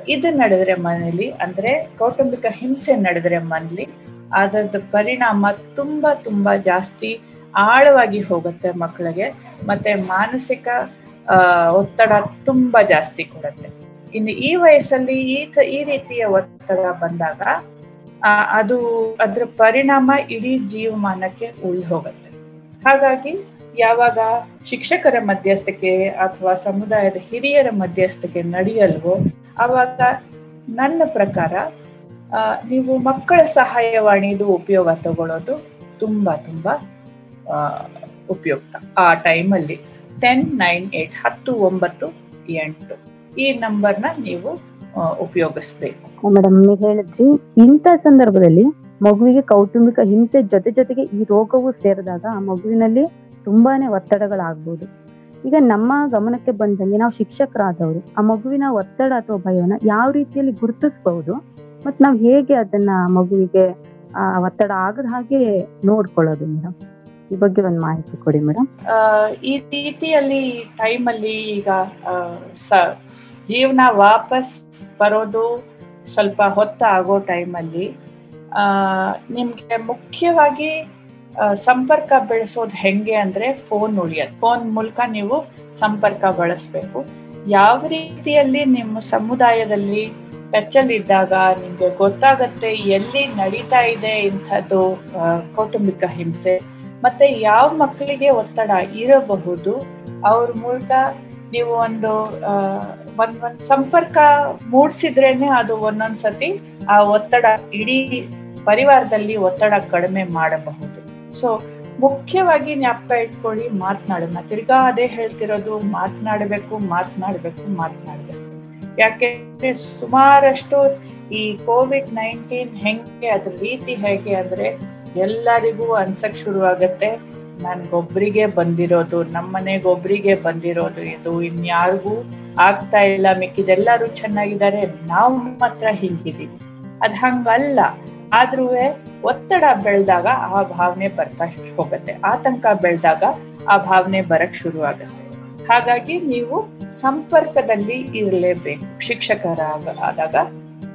ಇದು ನಡೆದ್ರೆ ಮನೇಲಿ ಅಂದ್ರೆ ಕೌಟುಂಬಿಕ ಹಿಂಸೆ ನಡೆದ್ರೆ ಮನೇಲಿ ಅದರ ಪರಿಣಾಮ ತುಂಬಾ ತುಂಬಾ ಜಾಸ್ತಿ ಆಳವಾಗಿ ಹೋಗುತ್ತೆ ಮಕ್ಕಳಿಗೆ, ಮತ್ತೆ ಮಾನಸಿಕ ಒತ್ತಡ ತುಂಬಾ ಜಾಸ್ತಿ ಕೊಡುತ್ತೆ. ಇನ್ನು ಈ ವಯಸ್ಸಲ್ಲಿ ಈ ಈ ರೀತಿಯ ಒತ್ತಡ ಬಂದಾಗ ಅದು ಅದ್ರ ಪರಿಣಾಮ ಇಡೀ ಜೀವಮಾನಕ್ಕೆ ಉಳಿ ಹೋಗುತ್ತೆ. ಹಾಗಾಗಿ ಯಾವಾಗ ಶಿಕ್ಷಕರ ಮಧ್ಯಸ್ಥಿಕೆ ಅಥವಾ ಸಮುದಾಯದ ಹಿರಿಯರ ಮಧ್ಯಸ್ಥಿಕೆ ನಡೆಯಲ್ವೋ ಆವಾಗ ನನ್ನ ಪ್ರಕಾರ ನೀವು ಮಕ್ಕಳ ಸಹಾಯವಾಣಿದು ಉಪಯೋಗ ತಗೊಳ್ಳೋದು ತುಂಬಾ ತುಂಬಾ ಉಪಯುಕ್ತ ಆ ಟೈಮಲ್ಲಿ. ಟೆನ್ ನೈನ್ ಏಟ್ ಹತ್ತು, ಒಂಬತ್ತು, ಎಂಟು ಈ ನಂಬರ್ನ ನೀವು ಉಪಯೋಗಿಸ್ಬೇಕು. ಮೇಡಮ್ ನೀವು ಹೇಳಿದ್ರಿ, ಇಂಥ ಸಂದರ್ಭದಲ್ಲಿ ಮಗುವಿಗೆ ಕೌಟುಂಬಿಕ ಹಿಂಸೆ ಜೊತೆ ಜೊತೆಗೆ ಈ ರೋಗವು ಸೇರಿದಾಗ ಆ ಮಗುವಿನಲ್ಲಿ ತುಂಬಾನೇ ಒತ್ತಡಗಳಾಗ್ಬೋದು. ಈಗ ನಮ್ಮ ಗಮನಕ್ಕೆ ಬಂದಂಗೆ ನಾವು ಶಿಕ್ಷಕರಾದವರು, ಆ ಮಗುವಿನ ಒತ್ತಡ ಅಥವಾ ಭಯವನ್ನ ಯಾವ ರೀತಿಯಲ್ಲಿ ಗುರುತಿಸಬಹುದು, ಮತ್ತೆ ನಾವ್ ಹೇಗೆ ಅದನ್ನ ಮಗುವಿಗೆ, ಆ, ಒತ್ತಡ ಆಗದ ಹಾಗೆ ನೋಡ್ಕೊಳ್ಳೋದು ಮೇಡಮ್ ಈ ಬಗ್ಗೆ ಒಂದು ಮಾಹಿತಿ ಕೊಡಿ ಮೇಡಮ್ ಈ ರೀತಿಯಲ್ಲಿ ಅಲ್ಲಿ ಈಗ ಜೀವನ ವಾಪಸ್ ಬರೋದು ಸ್ವಲ್ಪ ಹೊತ್ತ ಆಗೋ ಟೈಮಲ್ಲಿ ನಿಮ್ಗೆ ಮುಖ್ಯವಾಗಿ ಸಂಪರ್ಕ ಬೆಳೆಸೋದು ಹೆಂಗೆ ಅಂದ್ರೆ ಫೋನ್ ಉಳಿಯೋದು. ಫೋನ್ ಮೂಲಕ ನೀವು ಸಂಪರ್ಕ ಬಳಸಬೇಕು. ಯಾವ ರೀತಿಯಲ್ಲಿ ನಿಮ್ಮ ಸಮುದಾಯದಲ್ಲಿ ಟಚಲ್ಲಿ ನಿಮಗೆ ನಿಮ್ಗೆ ಗೊತ್ತಾಗತ್ತೆ ಎಲ್ಲಿ ನಡೀತಾ ಇದೆ ಇಂಥದ್ದು ಕೌಟುಂಬಿಕ ಹಿಂಸೆ, ಮತ್ತೆ ಯಾವ ಮಕ್ಕಳಿಗೆ ಒತ್ತಡ ಇರಬಹುದು, ಅವ್ರ ಮೂಲಕ ನೀವು ಒಂದು ಒಂದ್ ಒಂದ್ ಸಂಪರ್ಕ ಮೂಡಿಸಿದ್ರೇನೆ ಅದು ಒಂದೊಂದ್ಸತಿ ಆ ಒತ್ತಡ ಇಡೀ ಪರಿವಾರದಲ್ಲಿ ಒತ್ತಡ ಕಡಿಮೆ ಮಾಡಬಹುದು. ಸೊ ಮುಖ್ಯವಾಗಿ ಜ್ಞಾಪಕ ಇಟ್ಕೊಳ್ಳಿ ಮಾತನಾಡೋಣ ತಿರ್ಗಾ ಅದೇ ಹೇಳ್ತಿರೋದು, ಮಾತನಾಡಬೇಕು ಮಾತನಾಡಬೇಕು ಮಾತನಾಡಬೇಕು. ಯಾಕೆಂದ್ರೆ ಸುಮಾರಷ್ಟು ಈ ಕೋವಿಡ್ ನೈನ್ಟೀನ್ ಹೆಂಗೆ, ಅದ್ರ ರೀತಿ ಹೇಗೆ ಅಂದ್ರೆ ಎಲ್ಲರಿಗೂ ಅನ್ಸಕ್ ಶುರು ಆಗತ್ತೆ ನನ್ಗೊಬ್ರಿಗೆ ಬಂದಿರೋದು, ನಮ್ಮನೆಗೊಬ್ರಿಗೆ ಬಂದಿರೋದು ಇದು ಇನ್ಯಾರಿಗೂ ಆಗ್ತಾ ಇಲ್ಲ. ಮಿಕ್ಕಿದೆಲ್ಲರೂ ಚೆನ್ನಾಗಿದ್ದಾರೆ. ನಾವು ಮಾತ್ರ ಹಿಂಗಿದೀವಿ ಅದ್ ಹಂಗಲ್ಲ. ಆದ್ರೂ ಒತ್ತಡ ಬೆಳೆದಾಗ ಆ ಭಾವನೆ ಬರ್ತಾ ಹೋಗುತ್ತೆ. ಆತಂಕ ಬೆಳೆದಾಗ ಆ ಭಾವನೆ ಬರಕ್ ಶುರು ಆಗುತ್ತೆ ಹಾಗಾಗಿ ನೀವು ಸಂಪರ್ಕದಲ್ಲಿ ಇರಲೇಬೇಕು. ಶಿಕ್ಷಕರ ಆದಾಗ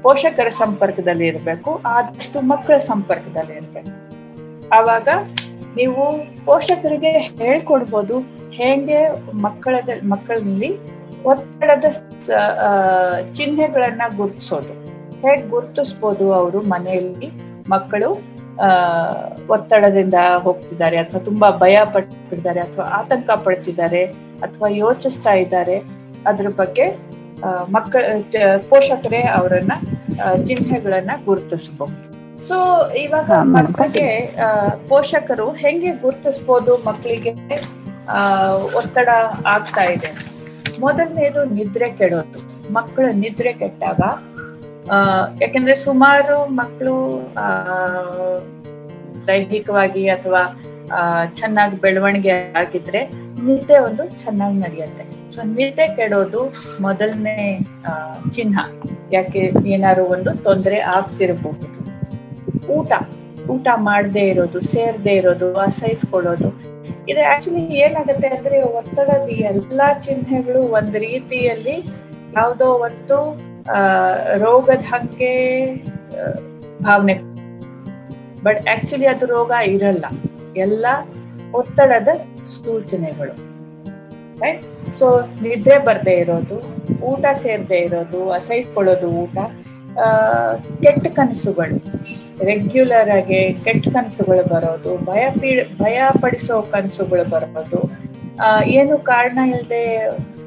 ಪೋಷಕರ ಸಂಪರ್ಕದಲ್ಲಿ ಇರಬೇಕು, ಆದಷ್ಟು ಮಕ್ಕಳ ಸಂಪರ್ಕದಲ್ಲಿ ಇರಬೇಕು. ಆವಾಗ ನೀವು ಪೋಷಕರಿಗೆ ಹೇಳ್ಕೊಡ್ಬೋದು, ಹೇಗೆ ಮಕ್ಕಳ ಮಕ್ಕಳಲ್ಲಿ ಒತ್ತಡದ ಚಿಹ್ನೆಗಳನ್ನ ಗುರುತಿಸೋದು. ಹೇಗೆ ಗುರ್ತಿಸ್ಬೋದು ಅವರು ಮನೆಯಲ್ಲಿ. ಮಕ್ಕಳು ಒತ್ತಡದಿಂದ ಹೋಗ್ತಿದ್ದಾರೆ ಅಥವಾ ತುಂಬಾ ಭಯ ಪಡ್ತಿದ್ದಾರೆ ಅಥವಾ ಆತಂಕ ಪಡ್ತಿದ್ದಾರೆ ಅಥವಾ ಯೋಚಿಸ್ತಾ ಇದ್ದಾರೆ. ಅದ್ರ ಬಗ್ಗೆ ಮಕ್ಕಳ ಪೋಷಕರೇ ಅವರನ್ನ ಚಿಹ್ನೆಗಳನ್ನ ಗುರುತಿಸಬಹುದು ಸೊ ಇವಾಗ ಮಕ್ಕಳಿಗೆ ಪೋಷಕರು ಹೆಂಗೆ ಗುರುತಿಸ್ಬೋದು ಮಕ್ಕಳಿಗೆ ಒತ್ತಡ ಆಗ್ತಾ ಇದೆ? ಮೊದಲನೇದು ನಿದ್ರೆ ಕೆಡೋದು. ಮಕ್ಕಳ ನಿದ್ರೆ ಕೆಟ್ಟಾಗ ಯಾಕಂದ್ರೆ ಸುಮಾರು ಮಕ್ಕಳು ದೈಹಿಕವಾಗಿ ಅಥವಾ ಚೆನ್ನಾಗಿ ಬೆಳವಣಿಗೆ ಆಗಿದ್ರೆ ನಿದ್ದೆ ಒಂದು ಚೆನ್ನಾಗಿ ನಡೆಯುತ್ತೆ. ಸೊ ನಿದ್ದೆ ಕೆಡೋದು ಮೊದಲನೇ ಚಿಹ್ನ ಯಾಕೆ ಏನಾದ್ರು ಒಂದು ತೊಂದರೆ ಆಗ್ತಿರಬಹುದು ಊಟ ಊಟ ಮಾಡದೇ ಇರೋದು, ಸೇರ್ದೇ ಇರೋದು, ಅಸಹಿಸ್ಕೊಳ್ಳೋದು. ಇದು ಆಕ್ಚುಲಿ ಏನಾಗುತ್ತೆ ಅಂದ್ರೆ ಒತ್ತಡದ ಎಲ್ಲಾ ಚಿಹ್ನೆಗಳು ಒಂದ್ ರೀತಿಯಲ್ಲಿ ಯಾವುದೋ ಒಂದು ರೋಗದ ಹಾಗೆ ಭಾವನೆ. ಬಟ್ ಆಕ್ಚುಲಿ ಅದು ರೋಗ ಇರಲ್ಲ. ಎಲ್ಲ ಒತ್ತಡದ ಸೂಚನೆಗಳು. ರೈಟ್ ಸೊ ನಿದ್ರೆ ಬರದೇ ಇರೋದು, ಊಟ ಸೇರದೆ ಇರೋದು, ಅಸಹಿಸ್ಕೊಳ್ಳೋದು ಊಟ ಕೆಟ್ಟ ಕನಸುಗಳು. ರೆಗ್ಯುಲರ್ ಆಗಿ ಕೆಟ್ಟ ಕನಸುಗಳು ಬರೋದು ಭಯ ಪೀಡ ಭಯ ಪಡಿಸೋ ಕನಸುಗಳು ಬರೋದು ಏನು ಕಾರಣ ಇಲ್ಲದೆ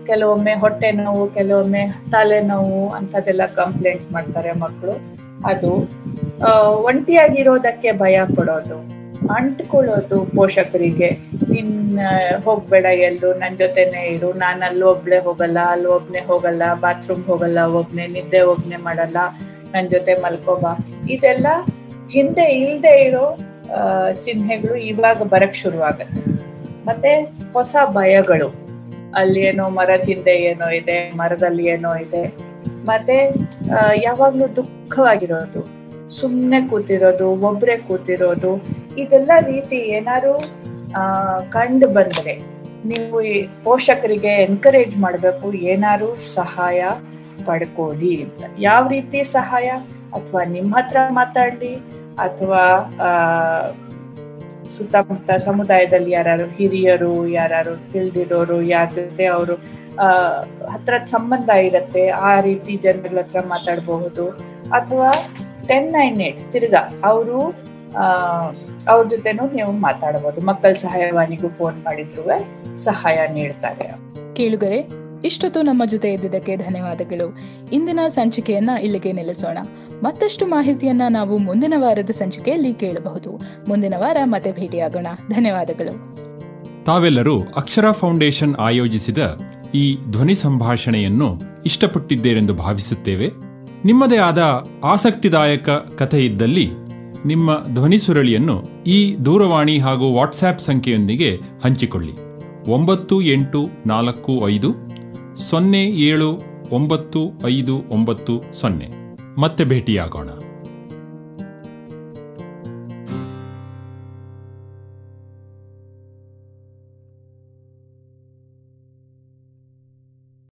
ಕೆಲವೊಮ್ಮೆ ಹೊಟ್ಟೆ ನೋವು, ಕೆಲವೊಮ್ಮೆ ತಲೆನೋವು ಅಂಥದ್ದೆಲ್ಲ ಕಂಪ್ಲೇಂಟ್ಸ್ ಮಾಡ್ತಾರೆ ಮಕ್ಕಳು. ಅದು ಒಂಟಿಯಾಗಿರೋದಕ್ಕೆ ಭಯ ಪಡೋದು, ಅಂಟ್ಕೊಳ್ಳೋದು ಪೋಷಕರಿಗೆ. ಇನ್ ಹೋಗ್ಬೇಡ ಎಲ್ಲೂ, ನನ್ ಜೊತೆನೆ ಇರು, ನಾನು ಅಲ್ಲಿ ಒಬ್ಳೆ ಹೋಗಲ್ಲ, ಅಲ್ಲಿ ಒಬ್ನೆ ಹೋಗಲ್ಲ ಬಾತ್ರೂಮ್ ಹೋಗಲ್ಲ, ಒಬ್ನೆ ನಿದ್ದೆ, ಒಬ್ನೆ ಮಾಡಲ್ಲ, ನನ್ ಜೊತೆ ಮಲ್ಕೋಬಾ. ಇದೆಲ್ಲ ಹಿಂದೆ ಇಲ್ದೆ ಇರೋ ಚಿಹ್ನೆಗಳು ಇವಾಗ ಬರಕ್ ಶುರುವಾಗತ್ತೆ. ಮತ್ತೆ ಹೊಸ ಭಯಗಳು. ಅಲ್ಲಿ ಏನೋ ಮರದ ಹಿಂದೆ ಏನೋ ಇದೆ, ಮರದಲ್ಲಿ ಏನೋ ಇದೆ. ಮತ್ತೆ ಯಾವಾಗಲೂ ದುಃಖವಾಗಿರೋದು ಸುಮ್ಮನೆ ಕೂತಿರೋದು, ಒಬ್ರೆ ಕೂತಿರೋದು, ಇದೆಲ್ಲ ರೀತಿ ಏನಾದ್ರು, ಆ, ಕಂಡು ಬಂದ್ರೆ ನೀವು ಈ ಪೋಷಕರಿಗೆ ಎನ್ಕರೇಜ್ ಮಾಡಬೇಕು ಏನಾರು ಸಹಾಯ ಪಡ್ಕೊಳ್ಳಿ ಯಾವ ರೀತಿ ಸಹಾಯ? ಅಥವಾ ನಿಮ್ಮ ಹತ್ರ ಮಾತಾಡ್ಲಿ, ಅಥವಾ ಸುತ್ತಮುತ್ತ ಸಮುದಾಯದಲ್ಲಿ ಯಾರು ಹಿರಿಯರು ಯಾರು ತಿಳಿದಿರೋರು, ಯಾರ ಜೊತೆ ಅವರು, ಆ, ಹತ್ರದ ಸಂಬಂಧ ಇರತ್ತೆ, ಆ ರೀತಿ ಜನಗಳ ಹತ್ರ ಮಾತಾಡಬಹುದು. ಅಥವಾ ಟೆನ್ ನೈನ್ ಏಟ್ ತಿರ್ಗಾ ಅವರು ಅವ್ರ ಜೊತೆನೂ ನೀವು ಮಾತಾಡಬಹುದು ಮಕ್ಕಳ ಸಹಾಯವಾಣಿಗೂ ಫೋನ್ ಮಾಡಿದ್ರು ಸಹಾಯ ನೀಡ್ತಾರೆ. ಕೇಳುಗರೆ ಇಷ್ಟೊತ್ತು ನಮ್ಮ ಜೊತೆ ಇದ್ದಿದ್ದಕ್ಕೆ ಧನ್ಯವಾದಗಳು. ಇಂದಿನ ಸಂಚಿಕೆಯನ್ನ ಇಲ್ಲಿಗೆ ನಿಲ್ಲಿಸೋಣ. ಮತ್ತಷ್ಟು ಮಾಹಿತಿಯನ್ನ ನಾವು ಮುಂದಿನ ವಾರದ ಸಂಚಿಕೆಯಲ್ಲಿ ಕೇಳಬಹುದು. ಮುಂದಿನ ವಾರ ಮತ್ತೆ ಭೇಟಿಯಾಗೋಣ. ಧನ್ಯವಾದಗಳು. ತಾವೆಲ್ಲರೂ ಅಕ್ಷರ ಫೌಂಡೇಶನ್ ಆಯೋಜಿಸಿದ ಈ ಧ್ವನಿ ಸಂಭಾಷಣೆಯನ್ನು ಇಷ್ಟಪಟ್ಟಿದ್ದೇರೆಂದು ಭಾವಿಸುತ್ತೇವೆ. ನಿಮ್ಮದೇ ಆದ ಆಸಕ್ತಿದಾಯಕ ಕಥೆ ಇದ್ದಲ್ಲಿ ನಿಮ್ಮ ಧ್ವನಿ ಸುರಳಿಯನ್ನು ಈ ದೂರವಾಣಿ ಹಾಗೂ ವಾಟ್ಸ್ಆ್ಯಪ್ ಸಂಖ್ಯೆಯೊಂದಿಗೆ ಹಂಚಿಕೊಳ್ಳಿ. ಒಂಬತ್ತು ಎಂಟು ನಾಲ್ಕು ಐದು ಸೊನ್ನೆ ಏಳು ಒಂಬತ್ತು ಐದು ಒಂಬತ್ತು ಸೊನ್ನೆ. ಮತ್ತೆ ಭೇಟಿಯಾಗೋಣ.